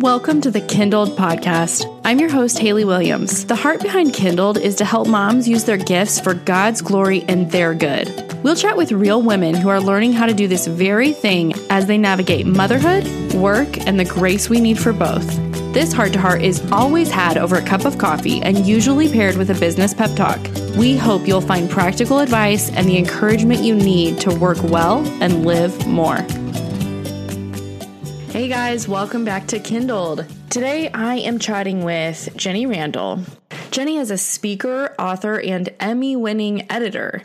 Welcome to the Kindled podcast. I'm your host, Haley Williams. The heart behind Kindled is to help moms use their gifts for God's glory and their good. We'll chat with real women who are learning how to do this very thing as they navigate motherhood, work, and the grace we need for both. This heart to heart is always had over a cup of coffee and usually paired with a business pep talk. We hope you'll find practical advice and the encouragement you need to work well and live more. Hey guys, welcome back to Kindled. Today I am chatting with Jenny Randle. Jenny is a speaker, author, and Emmy winning editor.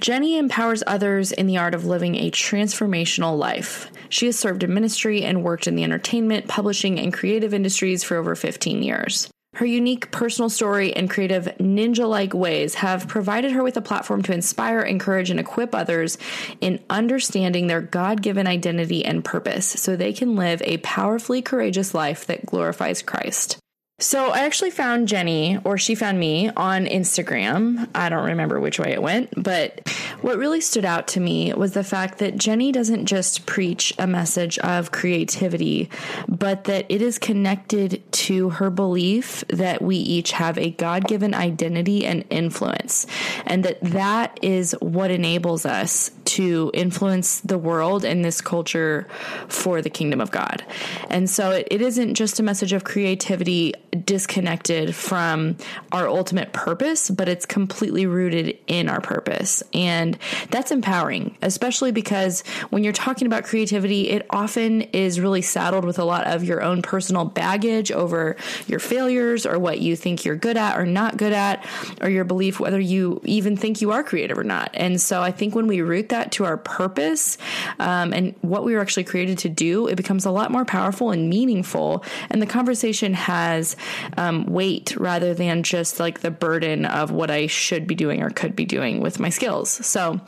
Jenny empowers others in the art of living a transformational life. She has served in ministry and worked in the entertainment, publishing, and creative industries for over 15 years. Her unique personal story and creative ninja like ways have provided her with a platform to inspire, encourage, and equip others in understanding their God given identity and purpose so they can live a powerfully courageous life that glorifies Christ. So I actually found Jenny, or she found me on Instagram. I don't remember which way it went, but what really stood out to me was the fact that Jenny doesn't just preach a message of creativity, but that it is connected to her belief that we each have a God given identity and influence, and that that is what enables us to influence the world and this culture for the kingdom of God. And so it, it isn't just a message of creativity disconnected from our ultimate purpose, but it's completely rooted in our purpose. And that's empowering, especially because when you're talking about creativity, it often is really saddled with a lot of your own personal baggage over your failures or what you think you're good at or not good at, or your belief whether you even think you are creative or not. And so I think when we root that to our purpose um, and what we were actually created to do, it becomes a lot more powerful and meaningful. And the conversation has um, weight rather than just like the burden of what I should be doing or could be doing with my skills. So,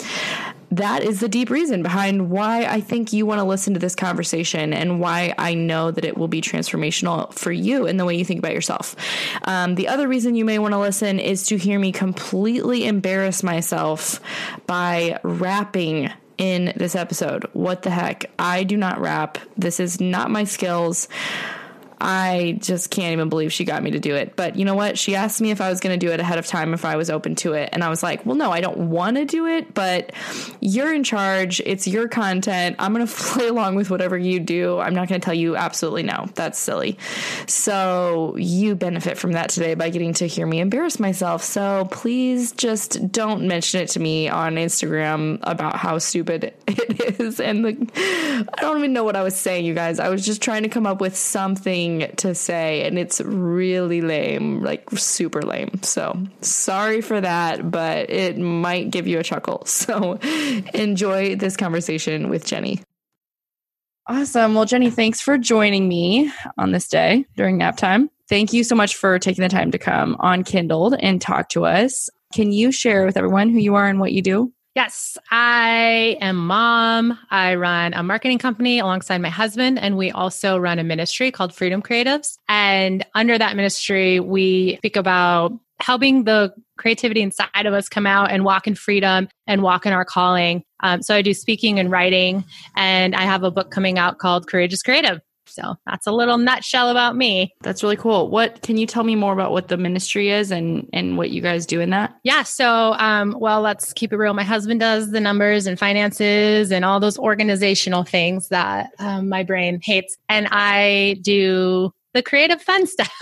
that is the deep reason behind why I think you want to listen to this conversation and why I know that it will be transformational for you in the way you think about yourself. Um, the other reason you may want to listen is to hear me completely embarrass myself by rapping in this episode. What the heck? I do not rap. This is not my skills. I just can't even believe she got me to do it. But you know what? She asked me if I was going to do it ahead of time, if I was open to it. And I was like, well, no, I don't want to do it, but you're in charge. It's your content. I'm going to play along with whatever you do. I'm not going to tell you absolutely no. That's silly. So you benefit from that today by getting to hear me embarrass myself. So please just don't mention it to me on Instagram about how stupid it is. And the, I don't even know what I was saying, you guys. I was just trying to come up with something thing to say, and it's really lame, like super lame. So sorry for that, but it might give you a chuckle. So enjoy this conversation with Jenny. Awesome. Well, Jenny, thanks for joining me on this day during nap time. Thank you so much for taking the time to come on Kindled and talk to us. Can you share with everyone who you are and what you do? Yes, I am mom. I run a marketing company alongside my husband, and we also run a ministry called Freedom Creatives. And under that ministry, we speak about helping the creativity inside of us come out and walk in freedom and walk in our calling. Um, so I do speaking and writing, and I have a book coming out called Courageous Creative. So that's a little nutshell about me. That's really cool. What can you tell me more about what the ministry is and and what you guys do in that? Yeah. So, um, well, let's keep it real. My husband does the numbers and finances and all those organizational things that um, my brain hates, and I do the creative fun stuff.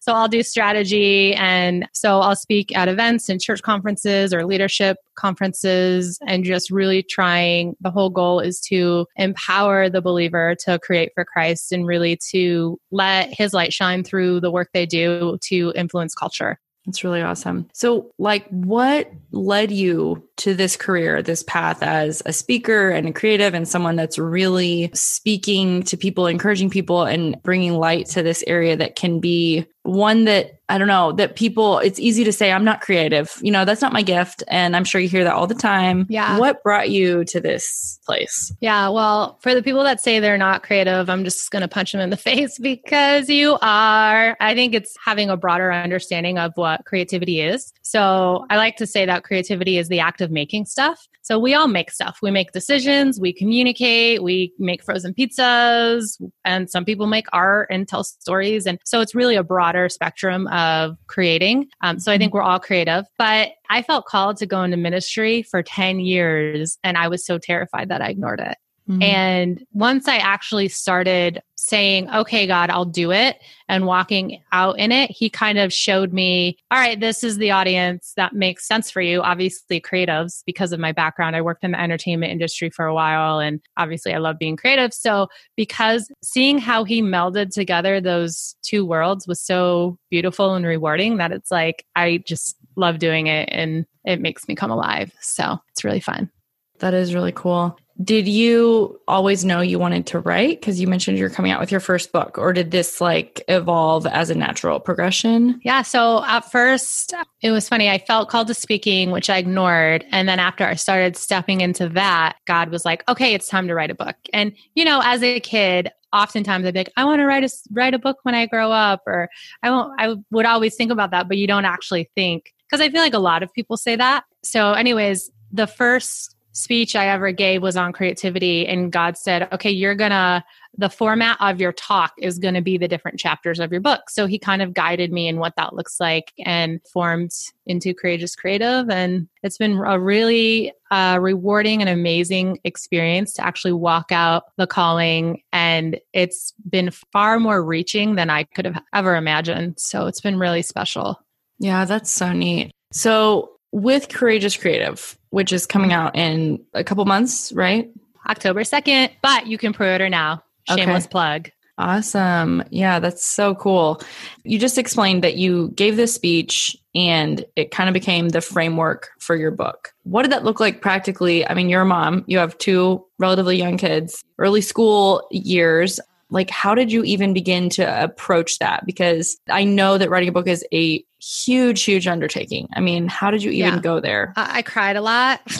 so I'll do strategy and so I'll speak at events and church conferences or leadership conferences and just really trying the whole goal is to empower the believer to create for Christ and really to let his light shine through the work they do to influence culture. That's really awesome. So, like, what led you to this career, this path as a speaker and a creative and someone that's really speaking to people, encouraging people, and bringing light to this area that can be one that I don't know that people it's easy to say I'm not creative. You know, that's not my gift and I'm sure you hear that all the time. Yeah. What brought you to this place? Yeah, well, for the people that say they're not creative, I'm just going to punch them in the face because you are. I think it's having a broader understanding of what creativity is. So, I like to say that creativity is the act of making stuff. So we all make stuff. We make decisions, we communicate, we make frozen pizzas, and some people make art and tell stories. And so it's really a broader spectrum of creating. Um, so I think we're all creative. But I felt called to go into ministry for 10 years, and I was so terrified that I ignored it. Mm-hmm. And once I actually started saying, okay, God, I'll do it and walking out in it, he kind of showed me, all right, this is the audience that makes sense for you. Obviously, creatives, because of my background, I worked in the entertainment industry for a while and obviously I love being creative. So, because seeing how he melded together those two worlds was so beautiful and rewarding that it's like, I just love doing it and it makes me come alive. So, it's really fun. That is really cool. Did you always know you wanted to write? Because you mentioned you're coming out with your first book, or did this like evolve as a natural progression? Yeah. So at first, it was funny. I felt called to speaking, which I ignored. And then after I started stepping into that, God was like, okay, it's time to write a book. And, you know, as a kid, oftentimes I'd be like, I want to write a write a book when I grow up, or I won't. I would always think about that, but you don't actually think because I feel like a lot of people say that. So, anyways, the first speech I ever gave was on creativity. And God said, okay, you're to, the format of your talk is to be the different chapters of your book. So he kind of guided me in what that looks like and formed into Courageous Creative. And it's been a really uh, rewarding and amazing experience to actually walk out the calling. And it's been far more reaching than I could have ever imagined. So it's been really special. Yeah, that's so neat. So with Courageous Creative, which is coming out in a couple months, right? October 2nd, but you can pre order now. Shameless okay. plug. Awesome. Yeah, that's so cool. You just explained that you gave this speech and it kind of became the framework for your book. What did that look like practically? I mean, you're a mom, you have two relatively young kids, early school years like how did you even begin to approach that? Because i know that writing a book is a huge huge undertaking. I mean how did you even yeah. go there? I-, I cried a lot.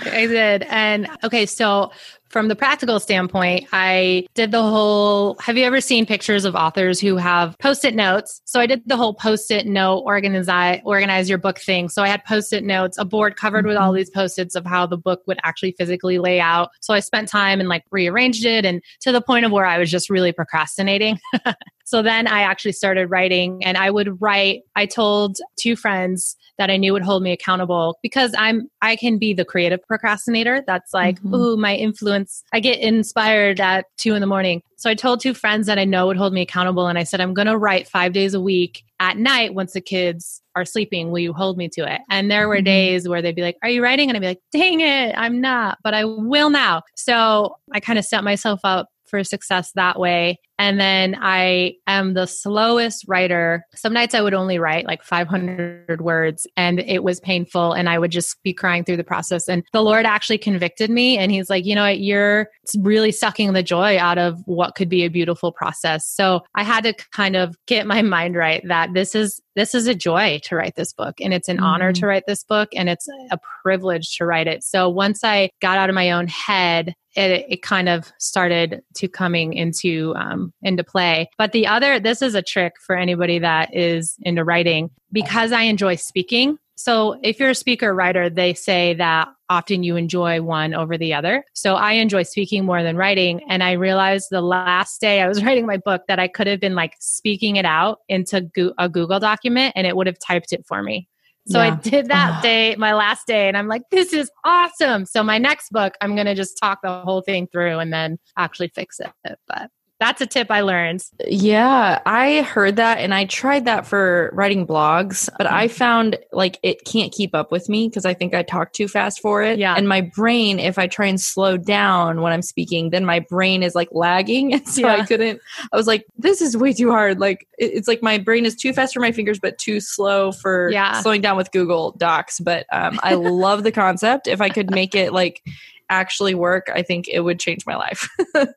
I did. And okay so from the practical standpoint, I did the whole. Have you ever seen pictures of authors who have post it notes? So I did the whole post it note organize organize your book thing. So I had post it notes, a board covered with all mm-hmm. these post its of how the book would actually physically lay out. So I spent time and like rearranged it, and to the point of where I was just really procrastinating. so then I actually started writing, and I would write. I told two friends that I knew would hold me accountable because I'm I can be the creative procrastinator. That's like, mm-hmm. ooh, my influence. I get inspired at two in the morning. So I told two friends that I know would hold me accountable, and I said I'm going to write five days a week at night once the kids are sleeping. Will you hold me to it? And there were mm-hmm. days where they'd be like, "Are you writing?" And I'd be like, "Dang it, I'm not, but I will now." So I kind of set myself up for success that way. And then I am the slowest writer. Some nights I would only write like 500 words and it was painful and I would just be crying through the process. And the Lord actually convicted me and he's like, you know what, you're really sucking the joy out of what could be a beautiful process. So I had to kind of get my mind right that this is this is a joy to write this book and it's an mm-hmm. honor to write this book and it's a privilege to write it. So once I got out of my own head it, it, kind of started to coming into um, into play. But the other, this is a trick for anybody that is into writing because I enjoy speaking. So if you're a speaker writer, they say that often you enjoy one over the other. So I enjoy speaking more than writing. And I realized the last day I was writing my book that I could have been like speaking it out into a Google document and it would have typed it for me. So yeah. I did that day, my last day, and I'm like, this is awesome. So my next book, I'm going to just talk the whole thing through and then actually fix it. But That's a tip I learned. Yeah, I heard that and I tried that for writing blogs, but I found like it can't keep up with me because I think I talk too fast for it. Yeah. And my brain, if I try and slow down when I'm speaking, then my brain is like lagging. And so I couldn't, I was like, this is way too hard. Like it's like my brain is too fast for my fingers, but too slow for Yeah. slowing down with Google Docs. But um, I love the concept. If I could make it like actually work, I think it would change my life.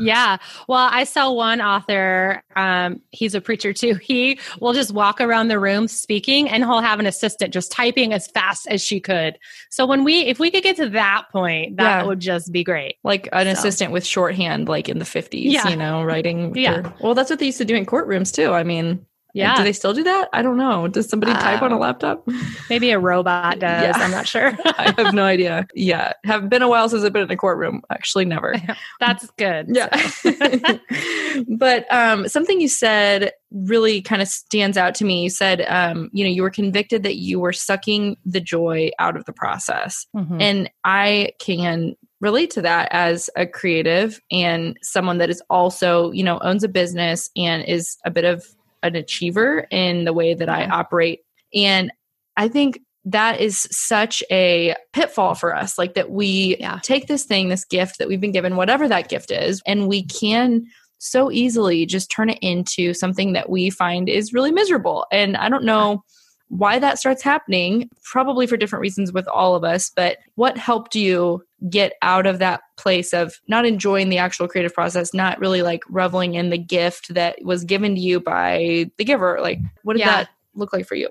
Yeah. Well, I saw one author, um, he's a preacher too. He will just walk around the room speaking and he'll have an assistant just typing as fast as she could. So when we if we could get to that point, that Yeah. would just be great. like an So. assistant with shorthand, like in the 50s, Yeah. you know, writing. Yeah. well, that's what they used to do in courtrooms too. I mean, Yeah. Do they still do that? I don't know. Does somebody type on a Uh, laptop? Maybe a robot does. Yeah. I'm not sure. I have no idea. Yeah. Have been a while since I've been in a courtroom. Actually, never. That's good. Yeah. but um, something you said really kind of stands out to me. You said, um, you know, you were convicted that you were sucking the joy out of the process. Mhm. And I can relate to that as a creative and someone that is also, you know, owns a business and is a bit of an achiever in the way that I operate. And I think that is such a pitfall for us like that we Yeah. take this thing this gift that we've been given whatever that gift is and we can so easily just turn it into something that we find is really miserable and i don't know why that starts happening probably for different reasons with all of us but what helped you get out of that place of not enjoying the actual creative process not really like reveling in the gift that was given to you by the giver like what did Yeah. that look like for you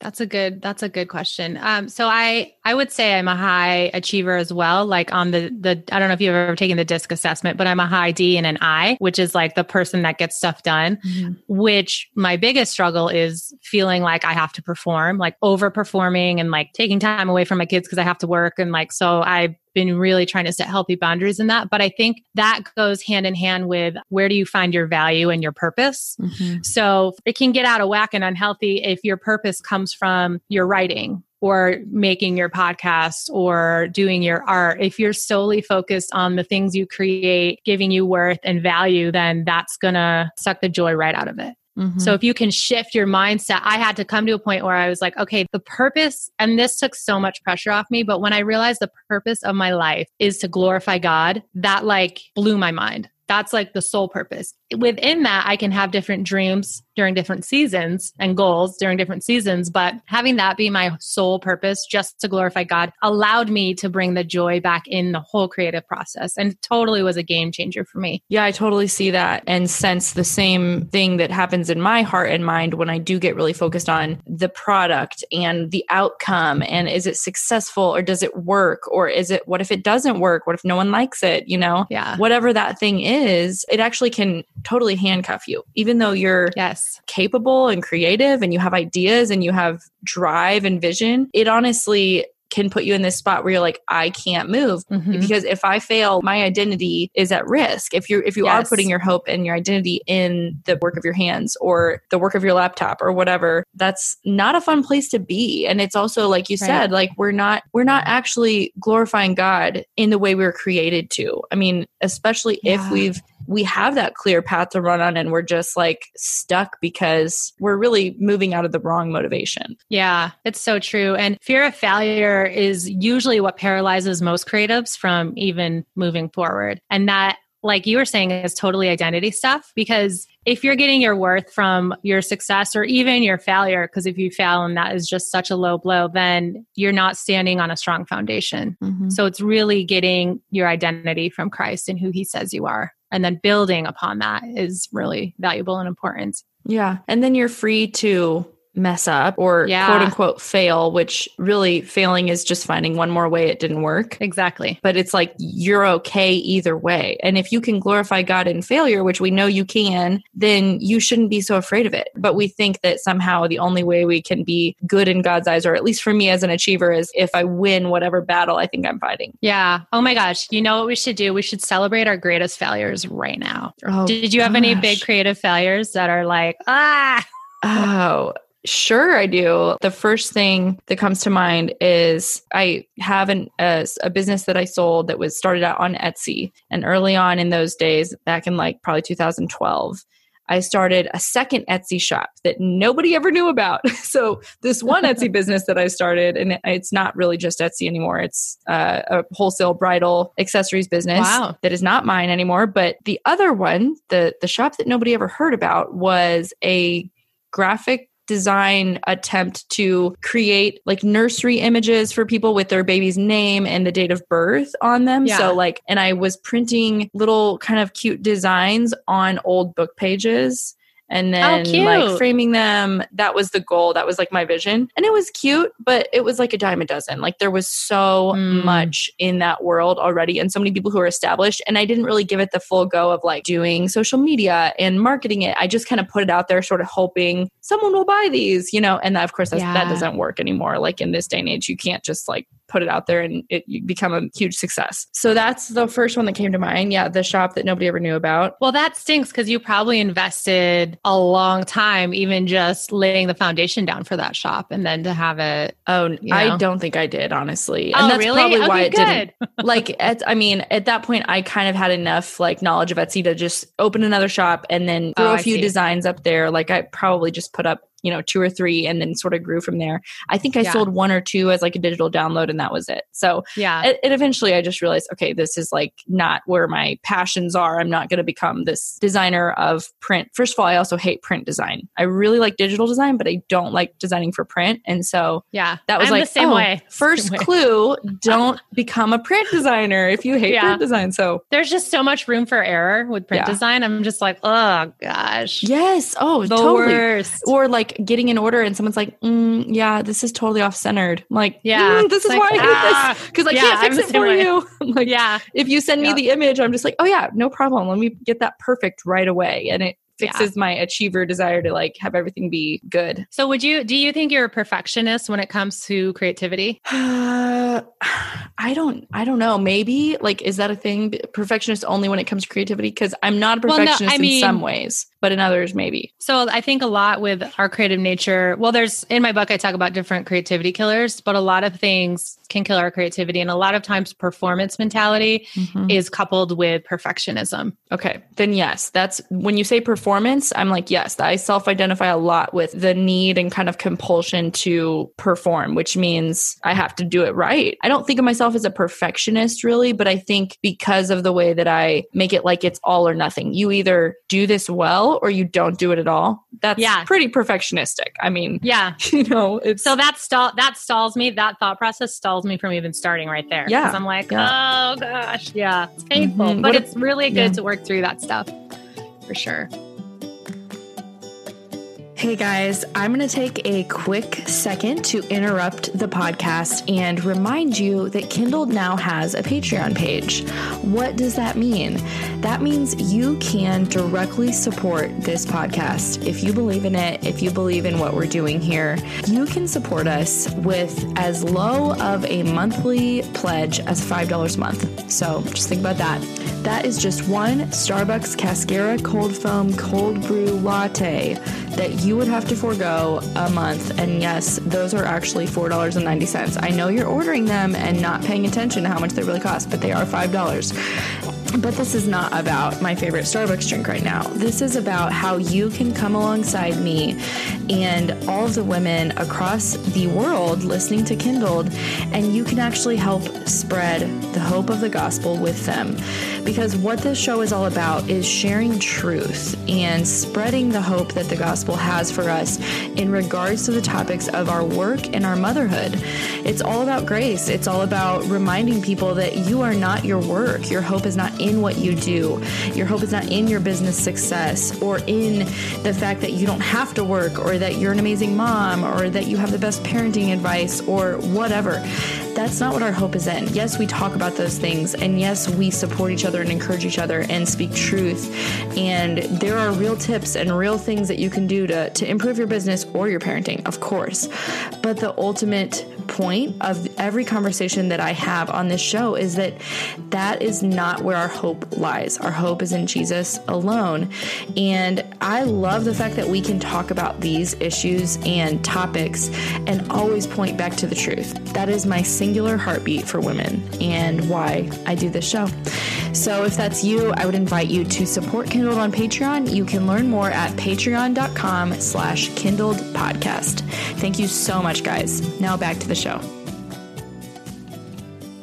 That's a good that's a good question. Um so I I would say I'm a high achiever as well like on the the I don't know if you've ever taken the disc assessment but I'm a high D and an I which is like the person that gets stuff done which my biggest struggle is feeling like I have to perform like overperforming and like taking time away from my kids because I have to work and like so I've been really trying to set healthy boundaries in that but I think that goes hand in hand with where do you find your value and your purpose mm-hmm. so it can get out of whack and unhealthy if your purpose comes from your writing or making your podcast or doing your art. If you're solely focused on the things you create, giving you worth and value, then that's going to suck the joy right out of it. Mm-hmm. So if you can shift your mindset, I had to come to a point where I was like, okay, the purpose, and this took so much pressure off me, but when I realized the purpose of my life is to glorify God, that like blew my mind. That's like the sole purpose. Within that, I can have different dreams during different seasons and goals during different seasons, but having that be my sole purpose just to glorify God allowed me to bring the joy back in the whole creative process and totally was a game changer for me. Yeah, I totally see that and sense the same thing that happens in my heart and mind when I do get really focused on the product and the outcome and is it successful or does it work or is it what if it doesn't work? What if no one likes it? You know, Yeah. whatever that thing is, it actually can totally handcuff you, even though you're Yes. capable and creative and you have ideas and you have drive and vision. It honestly can put you in this spot where you're like, I can't move Mhm. because if I fail, my identity is at risk. If you if you are putting your hope and your identity in the work of your hands or the work of your laptop or whatever, that's not a fun place to be. And it's also like you Right. said, like we're not we're not actually glorifying God in the way we were created to. I mean, especially if we've we have that clear path to run on and we're just like stuck because we're really moving out of the wrong motivation. Yeah, it's so true. And fear of failure is usually what paralyzes most creatives from even moving forward. And that, like you were saying, is totally identity stuff because if you're getting your worth from your success or even your failure, because if you fail and that is just such a low blow, then you're not standing on a strong foundation. Mm-hmm. So it's really getting your identity from Christ and who he says you are. And then building upon that is really valuable and important. Yeah. And then you're free to mess up or Yeah. quote unquote fail, which really failing is just finding one more way it didn't work. Exactly. But it's like you're okay either way. And if you can glorify God in failure, which we know you can, then you shouldn't be so afraid of it. But we think that somehow the only way we can be good in God's eyes, or at least for me as an achiever, is if I win whatever battle I think I'm fighting. Yeah. Oh my gosh. You know what we should do? We should celebrate our greatest failures right now. Oh, Did you have any big creative failures that are like, ah, Oh, Sure, I do. The first thing that comes to mind is I have an, a, a business that I sold that was started out on Etsy. And early on in those days, back in like probably 2012, I started a second Etsy shop that nobody ever knew about. So this one Etsy business that I started, and it's not really just Etsy anymore. It's uh, a wholesale bridal accessories business Wow. that is not mine anymore. But the other one, the the shop that nobody ever heard about, was a graphic design attempt to create like nursery images for people with their baby's name and the date of birth on them. Yeah. So like and I was printing little kind of cute designs on old book pages and then cute. like framing them. That was the goal. That was like my vision. And it was cute, but it was like a dime a dozen. Like there was so Mm. much in that world already and so many people who are established. And I didn't really give it the full go of like doing social media and marketing it. I just kind of put it out there, sort of hoping someone will buy these, you know, and that, of course that's, that doesn't work anymore. Like in this day and age, you can't just like put it out there and it you become a huge success. So that's the first one that came to mind. Yeah, the shop that nobody ever knew about. Well, that stinks because you probably invested a long time, even just laying the foundation down for that shop, and then to have it. Oh, You I don't think I did, honestly. oh, and that's really? probably okay, why it good. didn't. like at, I mean, at that point I kind of had enough like knowledge of Etsy to just open another shop and then oh, throw Oh, a few designs up there. Like I probably just put up, you know, two or three and then sort of grew from there. I think I Yeah. sold one or two as like a digital download and that was it. So Yeah. it, it eventually I just realized, okay, this is like not where my passions are. I'm not going to become this designer of print. First of all, I also hate print design. I really like digital design, but I don't like designing for print. And so yeah. that was I'm like the same oh, way. First Same way. clue: don't become a print designer if you hate Yeah. print design. So There's just so much room for error with print Yeah. design. I'm just like, oh gosh, yes, oh, the totally. worst. Or like getting an order and someone's like, mm, "Yeah, this is totally off centered." Like, Yeah. "Mm, this is like, why I ah. hate this because I Yeah, can't I'm fix it for way. you. I'm like, yeah. if you send me Yep. the image, I'm just like, "Oh yeah, no problem. Let me get that perfect right away," and it Yeah. fixes my achiever desire to like have everything be good. So, would you? Do you think you're a perfectionist when it comes to creativity? I don't. I don't know. Maybe like is that a thing? Perfectionist only when it comes to creativity? Because I'm not a Well, no, perfectionist in mean- some ways, but in others maybe. So I think a lot with our creative nature. Well, there's in my book I talk about different creativity killers, but a lot of things can kill our creativity, and a lot of times performance mentality Mm-hmm. is coupled with perfectionism. Okay, then yes, that's when you say performance. I'm like yes, I self-identify a lot with the need and kind of compulsion to perform, which means I have to do it right. I don't think of myself as a perfectionist really, but I think because of the way that I make it like it's all or nothing. You either do this well or you don't do it at all. That's Yeah. pretty perfectionistic. I mean, Yeah. you know, it's So that stall that stalls me. That thought process stalls me from even starting right there. Yeah, I'm like, yeah. oh gosh, yeah, it's painful, Mhm. but What it's really good yeah. to work through that stuff for sure. Hey guys, I'm going to take a quick second to interrupt the podcast and remind you that Kindled now has a Patreon page. What does that mean? That means you can directly support this podcast. If you believe in it, if you believe in what we're doing here, you can support us with as low of a monthly pledge as $5 a month. So just think about that. That is just one Starbucks Cascara cold foam cold brew latte that you would have to forego a month. And yes, those are actually $4.90. I know you're ordering them and not paying attention to how much they really cost, but they are $5. But this is not about my favorite Starbucks drink right now. This is about how you can come alongside me and all of the women across the world listening to Kindled, and you can actually help spread the hope of the gospel with them. Because what this show is all about is sharing truth and spreading the hope that the gospel has for us in regards to the topics of our work and our motherhood. It's all about grace. It's all about reminding people that you are not your work. Your hope is not in what you do. Your hope is not in your business success or in the fact that you don't have to work or that you're an amazing mom or that you have the best parenting advice or whatever. That's not what our hope is in. Yes, we talk about those things, and yes, we support each other and encourage each other and speak truth. And there are real tips and real things that you can do to, to improve your business or your parenting, of course. But the ultimate point of every conversation that I have on this show is that that is not where our hope lies. Our hope is in Jesus alone. And I love the fact that we can talk about these issues and topics and always point back to the truth. That is my singular heartbeat for women and why I do this show. So if that's you, I would invite you to support Kindled on Patreon. You can learn more at patreon.com slash kindled podcast. Thank you so much, guys. Now back to the show.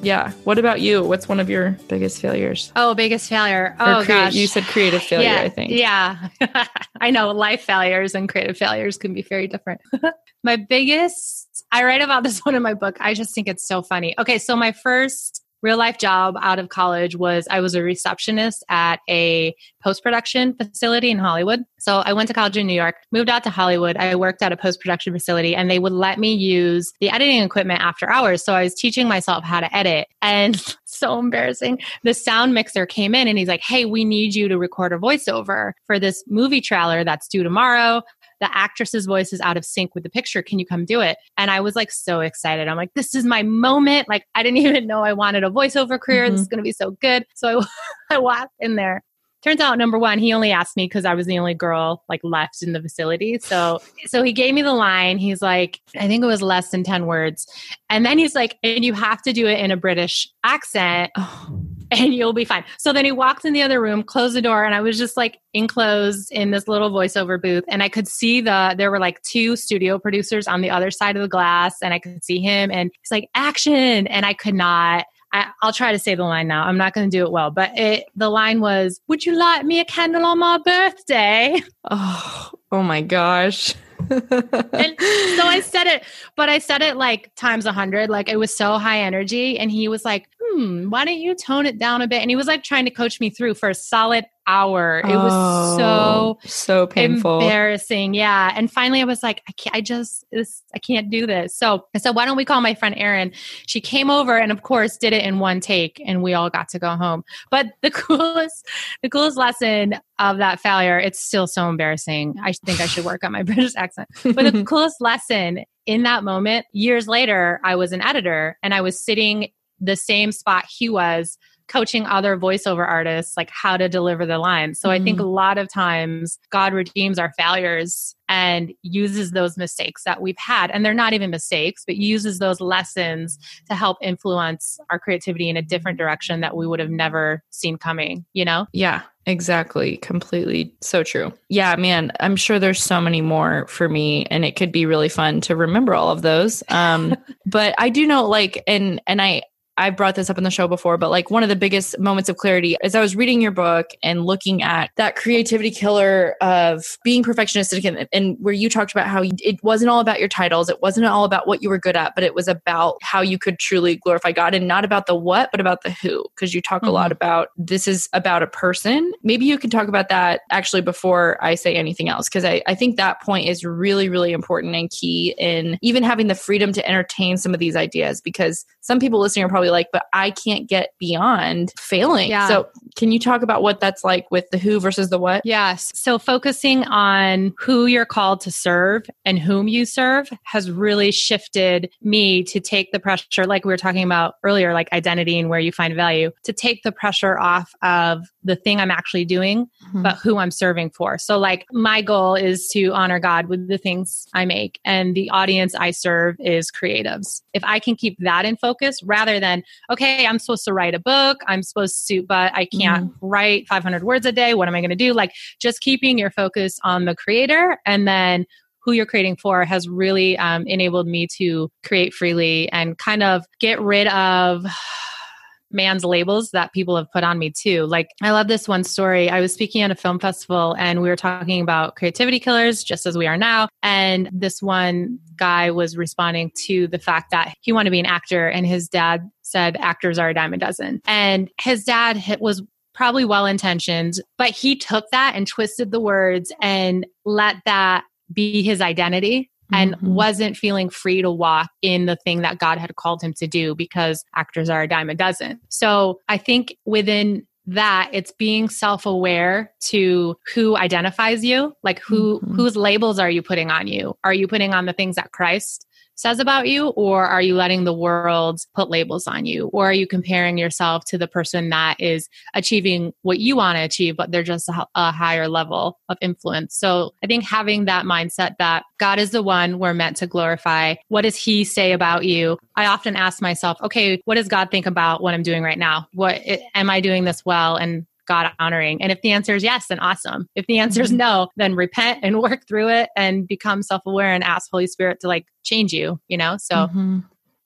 Yeah. What about you? What's one of your biggest failures? Oh, biggest failure. Oh, crea- gosh. You said creative failure, yeah, I think. Yeah. I know life failures and creative failures can be very different. my biggest, I write about this one in my book. I just think it's so funny. Okay. So my first real life job out of college was I was a receptionist at a post production facility in Hollywood. So I went to college in New York, moved out to Hollywood. I worked at a post production facility and they would let me use the editing equipment after hours. So I was teaching myself how to edit. And so embarrassing. The sound mixer came in and he's like, Hey, we need you to record a voiceover for this movie trailer that's due tomorrow the actress's voice is out of sync with the picture. Can you come do it? And I was like so excited. I'm like, this is my moment. Like, I didn't even know I wanted a voiceover career. Mm-hmm. This is going to be so good. So I, I walked in there. Turns out, number one, he only asked me because I was the only girl like left in the facility. So, so he gave me the line. He's like, I think it was less than 10 words. And then he's like, and you have to do it in a British accent. Oh and you'll be fine. So then he walked in the other room, closed the door, and I was just like enclosed in this little voiceover booth. And I could see the, there were like two studio producers on the other side of the glass, and I could see him, and he's like, action. And I could not. I, will try to say the line now. I'm not going to do it well, but it, the line was, "Would you light me a candle on my birthday?" Oh, oh my gosh! And so I said it, but I said it like times a hundred. Like it was so high energy, and he was like, "Hmm, why don't you tone it down a bit?" And he was like trying to coach me through for a solid hour. It was oh, so so painful, embarrassing. Yeah. And finally, I was like, I can't. I just this. I can't do this. So I said, why don't we call my friend Erin? She came over and of course did it in one take, and we all got to go home. But the coolest, the coolest lesson of that failure. It's still so embarrassing. I think I should work on my British accent. But the coolest lesson in that moment, years later, I was an editor and I was sitting the same spot he was coaching other voiceover artists like how to deliver the lines. So mm-hmm. I think mm-hmm. a lot of times God redeems our failures and uses those mistakes that we've had and they're not even mistakes but uses those lessons to help influence our creativity in a different direction that we would have never seen coming, you know? Yeah. Exactly. Completely. So true. Yeah, man, I'm sure there's so many more for me and it could be really fun to remember all of those. Um but I do know like and and I I've brought this up in the show before, but like one of the biggest moments of clarity is I was reading your book and looking at that creativity killer of being perfectionistic and, and, where you talked about how it wasn't all about your titles. It wasn't all about what you were good at, but it was about how you could truly glorify God and not about the what, but about the who. Because you talk mm-hmm. a lot about this is about a person. Maybe you can talk about that actually before I say anything else. Because I, I think that point is really, really important and key in even having the freedom to entertain some of these ideas. Because some people listening are probably like, but I can't get beyond failing. Yeah. So, can you talk about what that's like with the who versus the what? Yes. So, focusing on who you're called to serve and whom you serve has really shifted me to take the pressure, like we were talking about earlier, like identity and where you find value, to take the pressure off of the thing I'm actually doing, mm-hmm. but who I'm serving for. So, like, my goal is to honor God with the things I make, and the audience I serve is creatives. If I can keep that in focus rather than, okay, I'm supposed to write a book, I'm supposed to, but I can't mm-hmm. write 500 words a day. What am I going to do? Like, just keeping your focus on the creator and then who you're creating for has really um, enabled me to create freely and kind of get rid of man's labels that people have put on me too. Like, I love this one story. I was speaking at a film festival and we were talking about creativity killers, just as we are now. And this one guy was responding to the fact that he wanted to be an actor and his dad said actors are a dime a dozen. And his dad was probably well intentioned, but he took that and twisted the words and let that be his identity and mm-hmm. wasn't feeling free to walk in the thing that God had called him to do because actors are a dime a dozen. So I think within that it's being self-aware to who identifies you like who mm-hmm. whose labels are you putting on you are you putting on the things that christ says about you or are you letting the world put labels on you? Or are you comparing yourself to the person that is achieving what you want to achieve but they're just a, a higher level of influence? So i think having that mindset that god is the one we're meant to glorify what does he say about you? I often ask myself okay what does god think about what i'm doing right now? What am i doing this well? And God honoring? And if the answer is yes, then awesome. If the answer is mm-hmm. no, then repent and work through it and become self aware and ask Holy Spirit to like change you, you know? So, mm-hmm.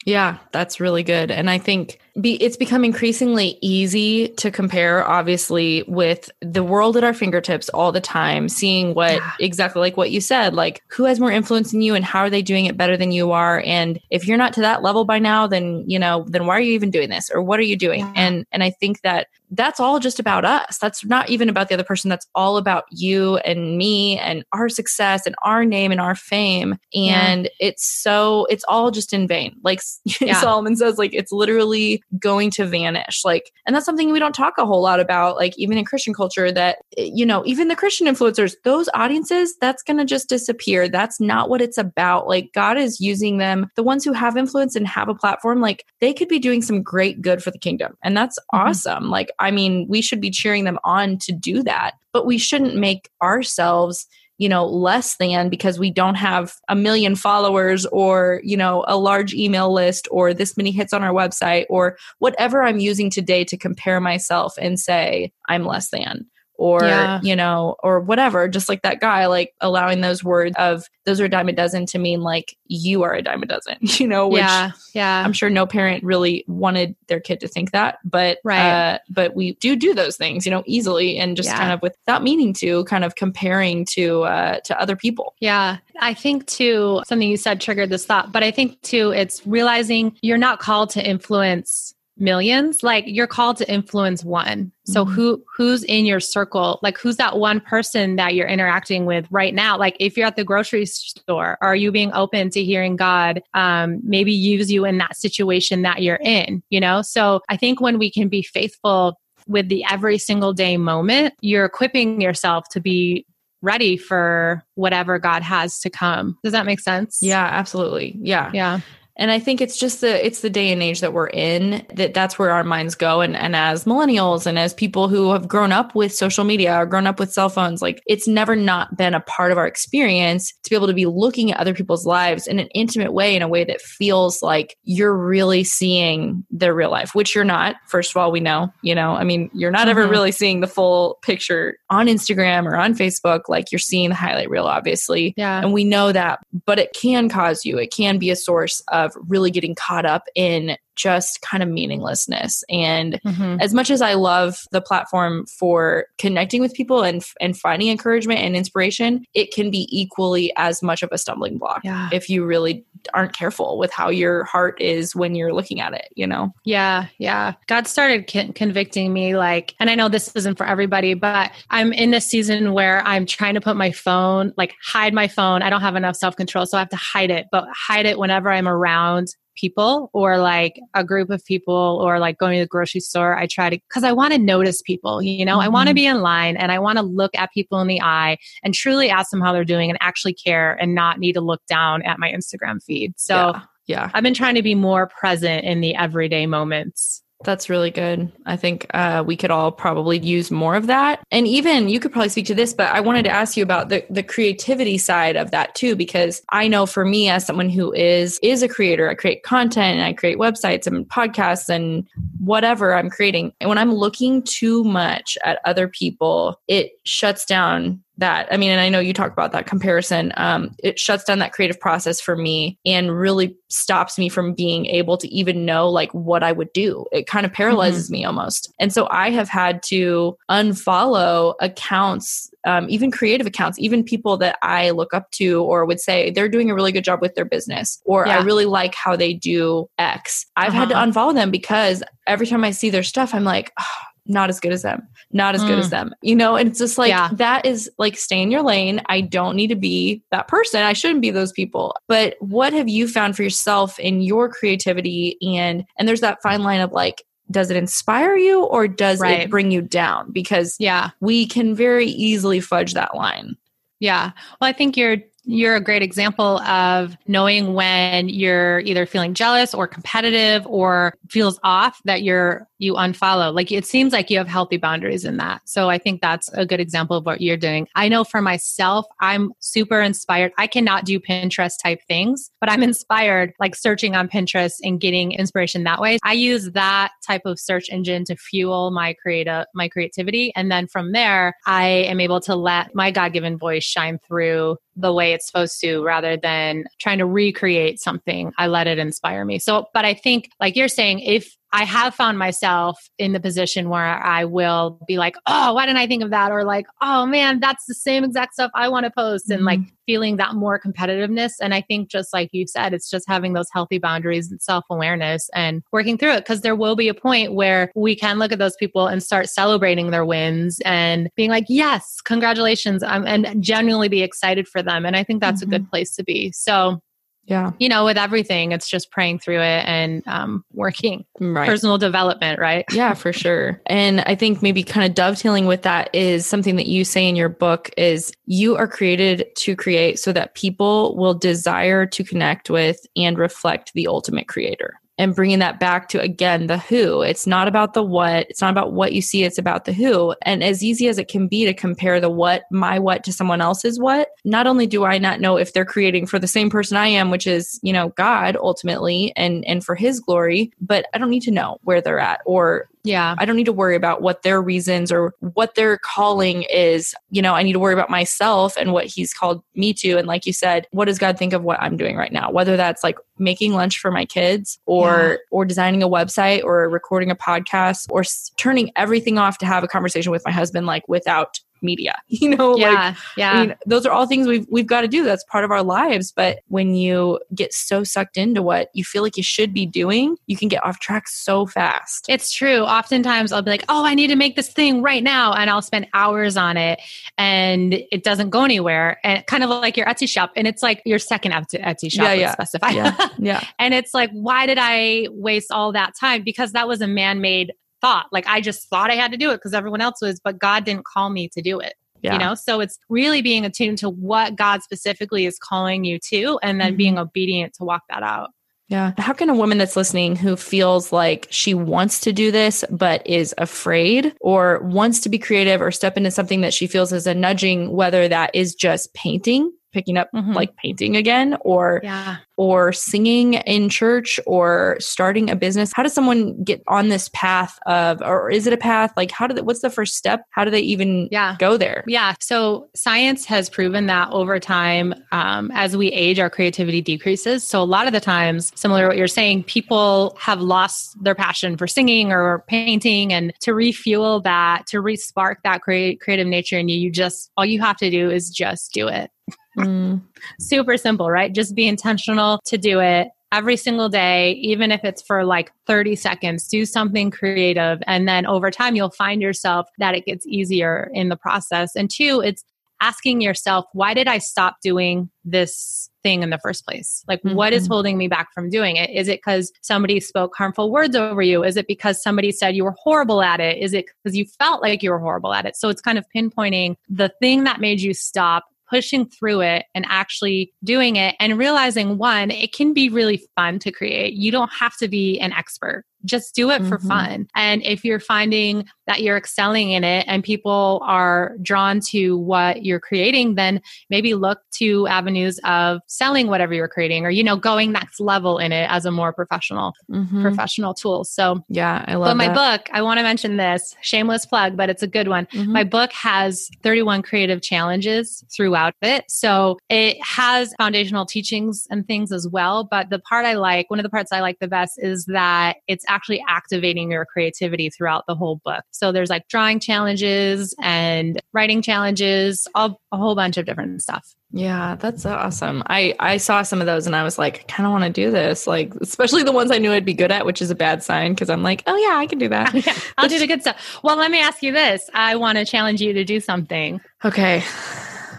yeah, that's really good. And I think be, it's become increasingly easy to compare, obviously, with the world at our fingertips all the time, seeing what yeah. exactly like what you said, like who has more influence than you and how are they doing it better than you are. And if you're not to that level by now, then, you know, then why are you even doing this or what are you doing? Yeah. And, and I think that that's all just about us. That's not even about the other person. That's all about you and me and our success and our name and our fame. And yeah. it's so, it's all just in vain. Like Solomon says, like it's literally going to vanish. Like, and that's something we don't talk a whole lot about, like, even in Christian culture, that, you know, even the Christian influencers, those audiences, that's going to just disappear. That's not what it's about. Like, God is using them, the ones who have influence and have a platform, like, they could be doing some great good for the kingdom. And that's mm-hmm. awesome. Like, I mean, we should be cheering them on to do that, but we shouldn't make ourselves you know less than because we don't have a million followers or you know a large email list or this many hits on our website or whatever i'm using today to compare myself and say i'm less than or yeah. you know or whatever just like that guy like allowing those words of those are a dime a dozen to mean like you are a dime a dozen you know which yeah yeah i'm sure no parent really wanted their kid to think that but right uh, but we do do those things you know easily and just yeah. kind of without meaning to kind of comparing to uh to other people yeah i think too something you said triggered this thought but i think too it's realizing you're not called to influence millions like you're called to influence one. So mm-hmm. who who's in your circle? Like who's that one person that you're interacting with right now? Like if you're at the grocery store are you being open to hearing god um, maybe use you in that situation that you're in you know? So i think when we can be faithful with the every single day moment you're equipping yourself to be ready for whatever god has to come. Does that make sense? Yeah absolutely. Yeah. Yeah and I think it's just the it's the day and age that we're in that that's where our minds go. And and as millennials and as people who have grown up with social media or grown up with cell phones, like it's never not been a part of our experience to be able to be looking at other people's lives in an intimate way, in a way that feels like you're really seeing their real life, which you're not. First of all, we know, you know, I mean, you're not mm-hmm. ever really seeing the full picture on Instagram or on Facebook. Like you're seeing the highlight reel, obviously. Yeah. And we know that, but it can cause you, it can be a source of of really getting caught up in just kind of meaninglessness. And mm-hmm. as much as I love the platform for connecting with people and and finding encouragement and inspiration, it can be equally as much of a stumbling block yeah. if you really aren't careful with how your heart is when you're looking at it, you know? Yeah, yeah. God started con- convicting me like and I know this isn't for everybody, but I'm in this season where I'm trying to put my phone, like hide my phone. I don't have enough self-control, so I have to hide it, but hide it whenever I'm around people or like a group of people or like going to the grocery store i try to because i want to notice people you know mm-hmm. i want to be in line and i want to look at people in the eye and truly ask them how they're doing and actually care and not need to look down at my instagram feed so yeah, yeah. i've been trying to be more present in the everyday moments that's really good. I think uh, we could all probably use more of that. And even you could probably speak to this, but I wanted to ask you about the, the creativity side of that too, because I know for me as someone who is is a creator, I create content and I create websites and podcasts and whatever I'm creating. And when I'm looking too much at other people, it shuts down that i mean and i know you talk about that comparison um, it shuts down that creative process for me and really stops me from being able to even know like what i would do it kind of paralyzes mm-hmm. me almost and so i have had to unfollow accounts um, even creative accounts even people that i look up to or would say they're doing a really good job with their business or yeah. i really like how they do x i've uh-huh. had to uh-huh. unfollow them because every time i see their stuff i'm like oh, not as good as them, not as mm. good as mm. them, you know? And it's just like, yeah. that is like, stay in your lane. I don't need to be that person. I shouldn't be those people. But what have you found for yourself in your creativity? And, and there's that fine line of like, does it inspire you or does right. it bring you down? Because yeah, we can very easily fudge that line. Yeah. Well, I think you're you're a great example of knowing when you're either feeling jealous or competitive or feels off that you're you unfollow. Like it seems like you have healthy boundaries in that. So I think that's a good example of what you're doing. I know for myself, I'm super inspired. I cannot do Pinterest type things, but I'm inspired like searching on Pinterest and getting inspiration that way. I use that type of search engine to fuel my creative my creativity and then from there I am able to let my God-given voice shine through the way it's supposed to rather than trying to recreate something. I let it inspire me. So, but I think, like you're saying, if I have found myself in the position where I will be like, oh, why didn't I think of that? Or like, oh man, that's the same exact stuff I want to post. And mm-hmm. like feeling that more competitiveness. And I think, just like you said, it's just having those healthy boundaries and self awareness and working through it. Cause there will be a point where we can look at those people and start celebrating their wins and being like, yes, congratulations. Um, and genuinely be excited for them. And I think that's mm-hmm. a good mm-hmm. place to be. So yeah. You know with everything it's just praying through it and um, working. Right. personal development right? Yeah for sure. And i think maybe kind of dovetailing with that is something that you say in your book is you are created to create so that people will desire to connect with and reflect the ultimate creator and bringing that back to again the who. It's not about the what, it's not about what you see, it's about the who. And as easy as it can be to compare the what, my what to someone else's what, not only do I not know if they're creating for the same person I am, which is, you know, God ultimately and and for his glory, but I don't need to know where they're at or yeah. I don't need to worry about what their reasons or what their calling is. You know, I need to worry about myself and what he's called me to. And like you said, what does God think of what I'm doing right now? Whether that's like making lunch for my kids or yeah. or designing a website or recording a podcast or s- turning everything off to have a conversation with my husband like without media you know yeah like, yeah I mean, those are all things we've we've got to do. That's part of our lives. But when you get so sucked into what you feel like you should be doing you can get off track so fast. It's true. Oftentimes i'll be like oh i need to make this thing right now and i'll spend hours on it and it doesn't go anywhere. And kind of like your etsy shop and it's like your second etsy shop yeah, yeah. specify. Yeah, yeah. and it's like why did i waste all that time? Because that was a man-made thought. Like I just thought I had to do it because everyone else was, but God didn't call me to do it. Yeah. You know, so it's really being attuned to what God specifically is calling you to and then mm-hmm. being obedient to walk that out. Yeah. How can a woman that's listening who feels like she wants to do this, but is afraid or wants to be creative or step into something that she feels is a nudging, whether that is just painting picking up mm-hmm. like painting again or yeah. or singing in church or starting a business? How does someone get on this path of or is it a path? Like how do they, what's the first step? How do they even yeah. go there? Yeah. So science has proven that over time um, as we age our creativity decreases. So a lot of the times similar to what you're saying people have lost their passion for singing or painting and to refuel that to respark that creative nature in you you just all you have to do is just do it Mm. Super simple, right? Just be intentional to do it every single day, even if it's for like 30 seconds, do something creative. And then over time, you'll find yourself that it gets easier in the process. And two, it's asking yourself, why did I stop doing this thing in the first place? Like, mm-hmm. what is mm-hmm. holding me back from doing it? Is it because somebody spoke harmful words over you? Is it because somebody said you were horrible at it? Is it because you felt like you were horrible at it? So it's kind of pinpointing the thing that made you stop pushing through it and actually doing it and realizing one, it can be really fun to create. You don't have to be an expert just do it mm-hmm. for fun. And if you're finding that you're excelling in it and people are drawn to what you're creating, then maybe look to avenues of selling whatever you're creating or, you know, going next level in it as a more professional, mm-hmm. professional tool. So yeah, I love But my that. book, I want to mention this shameless plug, but it's a good one. Mm-hmm. My book has 31 creative challenges throughout it. So it has foundational teachings and things as well. But the part I like, one of the parts I like the best is that it's actually activating your creativity throughout the whole book. So there's like drawing challenges and writing challenges, all, a whole bunch of different stuff. Yeah, that's awesome. I I saw some of those and I was like, I kind of want to do this. Like, especially the ones I knew I'd be good at, which is a bad sign because I'm like, oh yeah, I can do that. yeah, I'll do the good stuff. Well, let me ask you this. I want to challenge you to do something. Okay,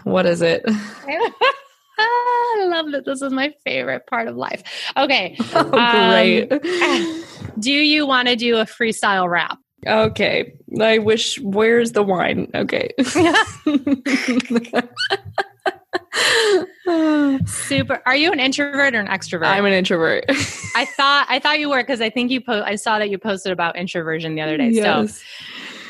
what is it? I love that. This is my favorite part of life. Okay. Oh, great. Um, do you want to do a freestyle rap? Okay. I wish, where's the wine? Okay. Super. Are you an introvert or an extrovert? I'm an introvert. I thought I thought you were because I think you po- I saw that you posted about introversion the other day. Yes. So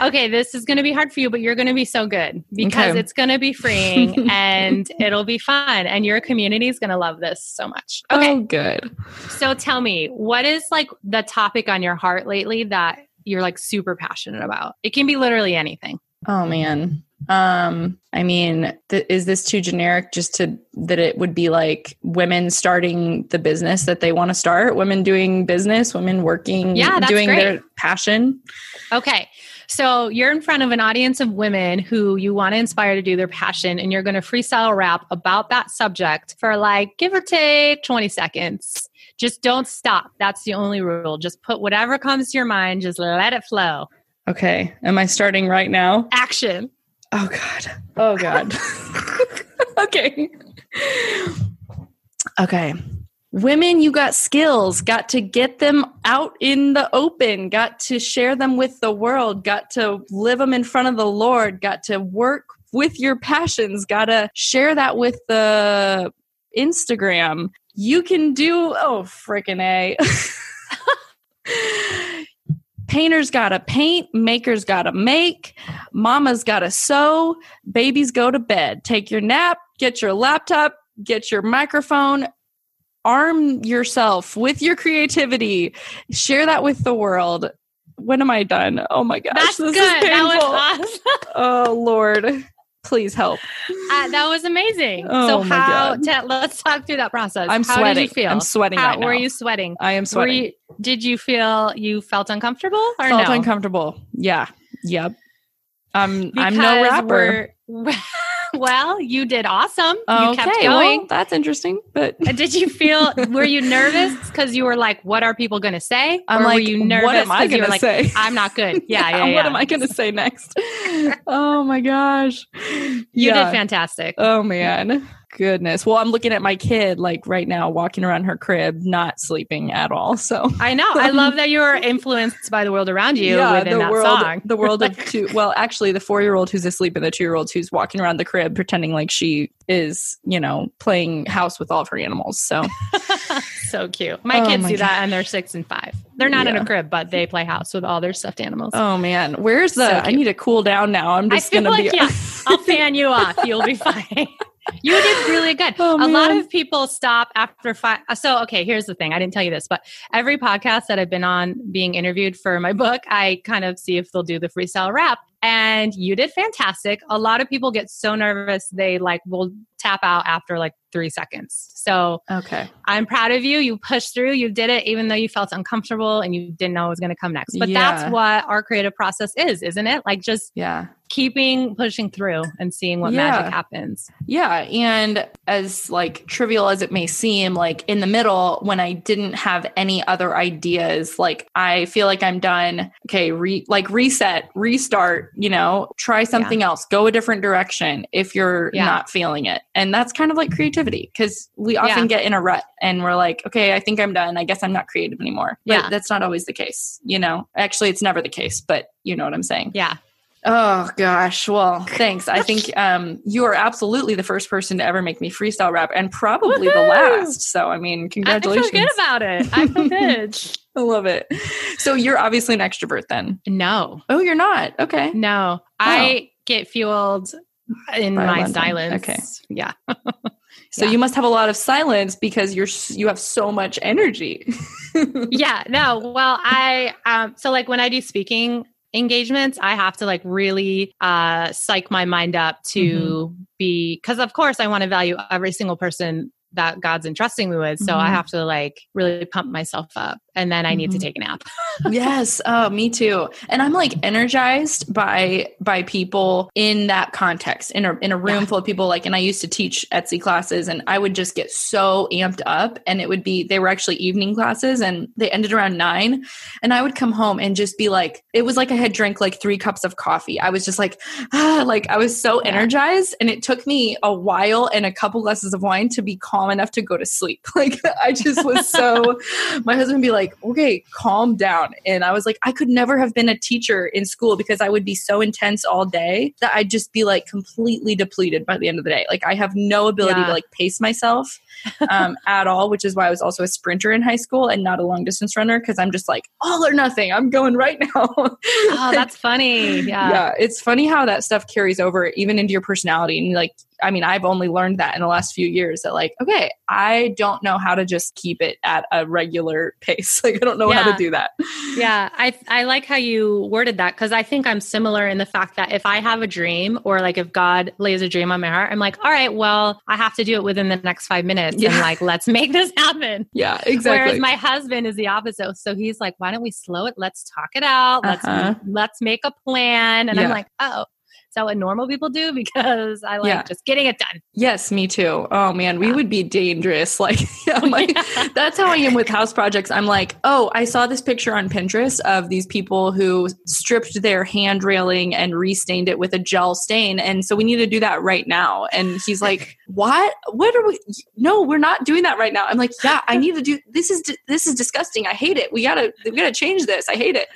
okay, this is going to be hard for you, but you're going to be so good because okay. it's going to be freeing and it'll be fun, and your community is going to love this so much. Okay, oh, good. So tell me, what is like the topic on your heart lately that you're like super passionate about? It can be literally anything. Oh man. Um, I mean, th- is this too generic just to that it would be like women starting the business that they want to start, women doing business, women working, yeah, doing great. their passion? Okay. So you're in front of an audience of women who you want to inspire to do their passion, and you're going to freestyle rap about that subject for like give or take 20 seconds. Just don't stop. That's the only rule. Just put whatever comes to your mind, just let it flow. Okay. Am I starting right now? Action. Oh God. Oh God. okay. Okay. Women, you got skills, got to get them out in the open, got to share them with the world, got to live them in front of the Lord, got to work with your passions, got to share that with the Instagram. You can do, oh, freaking A. Painters gotta paint, makers gotta make, mama's gotta sew, babies go to bed. Take your nap, get your laptop, get your microphone, arm yourself with your creativity, share that with the world. When am I done? Oh my gosh, That's this good. is painful. That was awesome. oh Lord please help. Uh, that was amazing. Oh, so how? T- let's talk through that process. I'm how sweating. Did you feel? I'm sweating. How, right were you sweating? I am sweating. You, did you feel you felt uncomfortable or felt no? uncomfortable? Yeah. Yep. Um, I'm no rapper. well, you did awesome. You okay, kept going. Well, that's interesting. But uh, did you feel? Were you nervous because you were like, "What are people going to say?" I'm or like, were you nervous? What am I going to like, say? I'm not good. Yeah, yeah. yeah, What yeah. am I going to say next? oh my gosh, you yeah. did fantastic. Oh man, goodness. Well, I'm looking at my kid like right now, walking around her crib, not sleeping at all. So I know. I love that you are influenced by the world around you yeah, within the that world, song. the world of two. Well, actually, the four year old who's asleep and the two year old who's walking around the crib pretending like she is, you know, playing house with all of her animals. So so cute. My oh kids my do God. that, and they're six and five. They're not yeah. in a crib, but they play house with all their stuffed animals. Oh man, where's the? So I need to cool down now. I'm just gonna like, be. Yeah, I'll fan you off. You'll be fine. You did really good. Oh, a lot of people stop after five. Uh, so, okay, here's the thing. I didn't tell you this, but every podcast that I've been on being interviewed for my book, I kind of see if they'll do the freestyle rap. And you did fantastic. A lot of people get so nervous they like will tap out after like three seconds. So okay, I'm proud of you. You pushed through. You did it, even though you felt uncomfortable and you didn't know what was going to come next. But yeah. that's what our creative process is, isn't it? Like just yeah, keeping pushing through and seeing what yeah. magic happens. Yeah, and as like trivial as it may seem, like in the middle when I didn't have any other ideas, like I feel like I'm done. Okay, re- like reset, restart. You know, try something yeah. else. Go a different direction if you're not feeling it. And that's kind of like creativity because we often yeah. get in a rut and we're like, okay, I think I'm done. I guess I'm not creative anymore. But yeah. that's not always the case. You know, actually, it's never the case, but you know what I'm saying. Yeah. Oh gosh. Well, thanks. I think um, you are absolutely the first person to ever make me freestyle rap and probably Woo-hoo! the last. So, I mean, congratulations. I feel good about it. I feel good. I love it. So, you're obviously an extrovert then? No. Oh, you're not? Okay. No. Oh. I get fueled in By my London. silence. Okay. Yeah. so yeah. you must have a lot of silence because you're you have so much energy. yeah. No. Well, I um so like when I do speaking engagements, I have to like really uh psych my mind up to mm-hmm. be because of course I want to value every single person that God's entrusting me with. So mm-hmm. I have to like really pump myself up and then I need mm-hmm. to take a nap. yes, oh, me too. And I'm like energized by by people in that context in a in a room yeah. full of people like and I used to teach Etsy classes and I would just get so amped up and it would be they were actually evening classes and they ended around 9 and I would come home and just be like it was like I had drank like 3 cups of coffee. I was just like ah, like I was so energized and it took me a while and a couple glasses of wine to be calm enough to go to sleep. Like I just was so my husband would be like like, okay, calm down. And I was like, I could never have been a teacher in school because I would be so intense all day that I'd just be like completely depleted by the end of the day. Like I have no ability yeah. to like pace myself um, at all, which is why I was also a sprinter in high school and not a long distance runner because I'm just like all or nothing. I'm going right now. oh, that's funny. Yeah. Yeah. It's funny how that stuff carries over even into your personality. And like I mean, I've only learned that in the last few years that, like, okay, I don't know how to just keep it at a regular pace. Like, I don't know yeah. how to do that. Yeah. I, I like how you worded that because I think I'm similar in the fact that if I have a dream or like if God lays a dream on my heart, I'm like, all right, well, I have to do it within the next five minutes. Yeah. And like, let's make this happen. Yeah, exactly. Whereas my husband is the opposite. So he's like, why don't we slow it? Let's talk it out. Let's, uh-huh. let's make a plan. And yeah. I'm like, oh, what normal people do because I like yeah. just getting it done. Yes, me too. Oh man, we would be dangerous. Like, yeah, like that's how I am with house projects. I'm like, oh, I saw this picture on Pinterest of these people who stripped their hand railing and restained it with a gel stain. And so we need to do that right now. And he's like, what? What are we? No, we're not doing that right now. I'm like, yeah, I need to do this is this is disgusting. I hate it. We gotta we gotta change this. I hate it.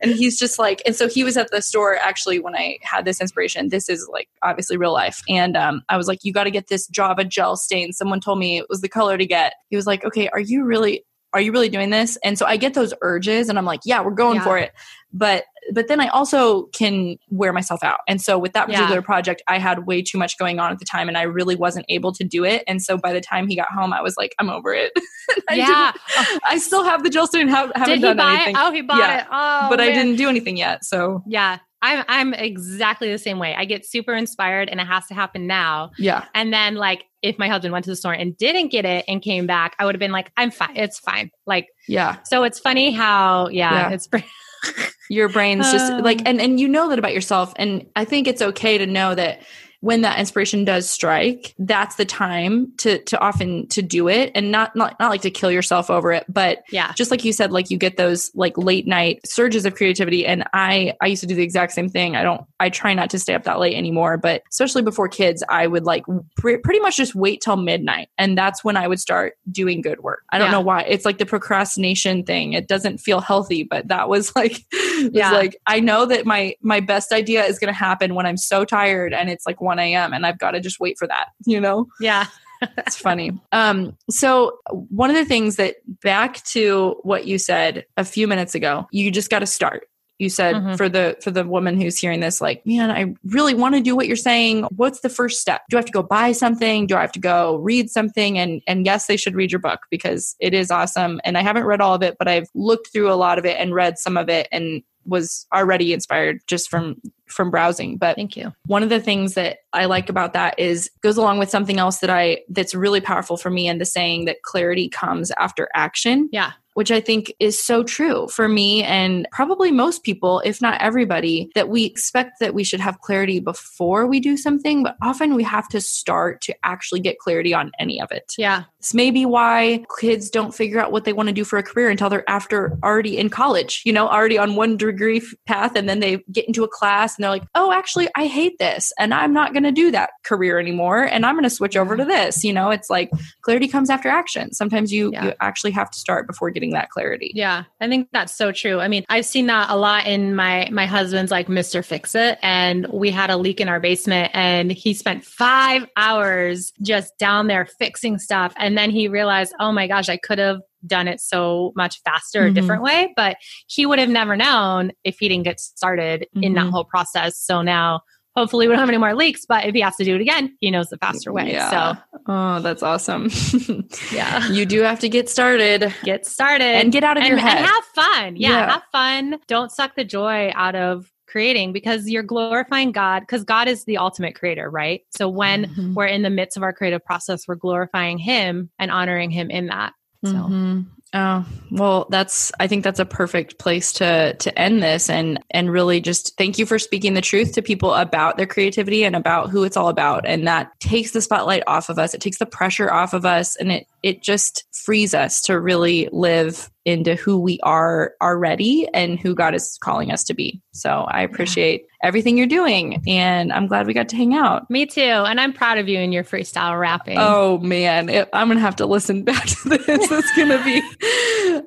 And he's just like, and so he was at the store actually when I had this inspiration this is like obviously real life. And um, I was like, you got to get this Java gel stain. Someone told me it was the color to get. He was like, okay, are you really, are you really doing this? And so I get those urges and I'm like, yeah, we're going yeah. for it. But but then I also can wear myself out. And so with that particular yeah. project, I had way too much going on at the time and I really wasn't able to do it. And so by the time he got home, I was like, I'm over it. I yeah. I still have the gel stain, haven't Did done buy anything. It? Oh, he bought yeah. it. Oh, but man. I didn't do anything yet. So yeah. I'm I'm exactly the same way. I get super inspired and it has to happen now. Yeah. And then like if my husband went to the store and didn't get it and came back, I would have been like, I'm fine. It's fine. Like yeah. So it's funny how yeah, yeah. it's your brain's just like um. and and you know that about yourself and I think it's okay to know that when that inspiration does strike, that's the time to to often to do it and not not not like to kill yourself over it, but yeah, just like you said, like you get those like late night surges of creativity. And I I used to do the exact same thing. I don't I try not to stay up that late anymore, but especially before kids, I would like pre- pretty much just wait till midnight, and that's when I would start doing good work. I don't yeah. know why. It's like the procrastination thing. It doesn't feel healthy, but that was like yeah. like I know that my my best idea is going to happen when I'm so tired and it's like one a.m. and I've got to just wait for that, you know? Yeah. That's funny. Um, so one of the things that back to what you said a few minutes ago, you just got to start. You said mm-hmm. for the for the woman who's hearing this, like, man, I really want to do what you're saying. What's the first step? Do I have to go buy something? Do I have to go read something? And and yes, they should read your book because it is awesome. And I haven't read all of it, but I've looked through a lot of it and read some of it and was already inspired just from from browsing but thank you one of the things that i like about that is goes along with something else that i that's really powerful for me and the saying that clarity comes after action yeah which I think is so true for me and probably most people, if not everybody, that we expect that we should have clarity before we do something, but often we have to start to actually get clarity on any of it. Yeah. This may be why kids don't figure out what they want to do for a career until they're after already in college, you know, already on one degree path, and then they get into a class and they're like, oh, actually, I hate this and I'm not going to do that career anymore and I'm going to switch over to this. You know, it's like clarity comes after action. Sometimes you, yeah. you actually have to start before getting that clarity. Yeah, I think that's so true. I mean, I've seen that a lot in my my husband's like Mr. Fix It and we had a leak in our basement and he spent 5 hours just down there fixing stuff and then he realized, "Oh my gosh, I could have done it so much faster mm-hmm. a different way but he would have never known if he didn't get started mm-hmm. in that mm-hmm. whole process so now hopefully we don't have any more leaks but if he has to do it again he knows the faster way yeah. so oh that's awesome yeah you do have to get started get started and get out of and, your head and have fun yeah, yeah have fun don't suck the joy out of creating because you're glorifying God because God is the ultimate creator, right? So when mm-hmm. we're in the midst of our creative process, we're glorifying Him and honoring Him in that. So. Mm-hmm. Oh, well, that's I think that's a perfect place to to end this and and really just thank you for speaking the truth to people about their creativity and about who it's all about and that takes the spotlight off of us. It takes the pressure off of us and it it just frees us to really live into who we are already and who God is calling us to be. So I appreciate everything you're doing and I'm glad we got to hang out. Me too. And I'm proud of you and your freestyle rapping. Oh man, it, I'm going to have to listen back to this. It's going to be,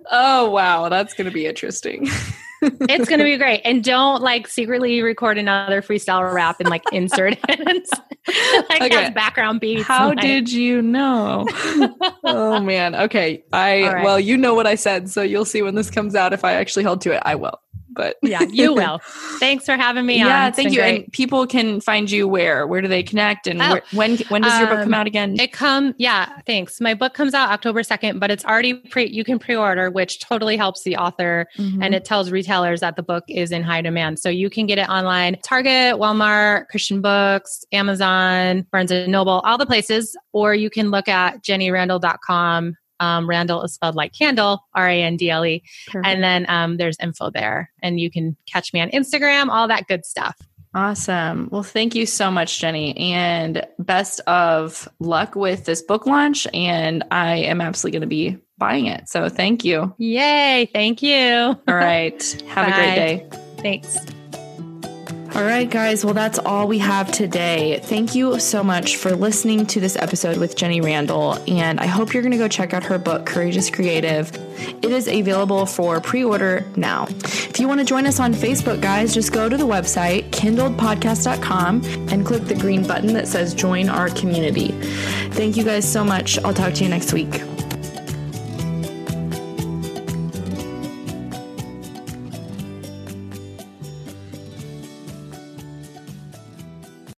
oh wow, that's going to be interesting. it's going to be great. And don't like secretly record another freestyle rap and like insert it. like okay. background beats. How did you know? oh man. Okay. I right. well, you know what I said, so you'll see when this comes out if I actually held to it. I will but yeah, you will. Thanks for having me yeah, on. thank you. Great. And people can find you where? Where do they connect? And oh, where, when when does your book come um, out again? It come yeah, thanks. My book comes out October 2nd, but it's already pre you can pre-order, which totally helps the author mm-hmm. and it tells retailers that the book is in high demand. So you can get it online, Target, Walmart, Christian Books, Amazon, Barnes and Noble, all the places, or you can look at jennyrandle.com um, Randle is spelled like candle, R A N D L E. And then um, there's info there, and you can catch me on Instagram, all that good stuff. Awesome. Well, thank you so much, Jenny, and best of luck with this book launch. And I am absolutely going to be buying it. So thank you. Yay. Thank you. All right. Have a great day. Thanks. All right, guys. Well, that's all we have today. Thank you so much for listening to this episode with Jenny Randle. And I hope you're going to go check out her book, Courageous Creative. It is available for pre order now. If you want to join us on Facebook, guys, just go to the website, kindledpodcast.com, and click the green button that says join our community. Thank you guys so much. I'll talk to you next week.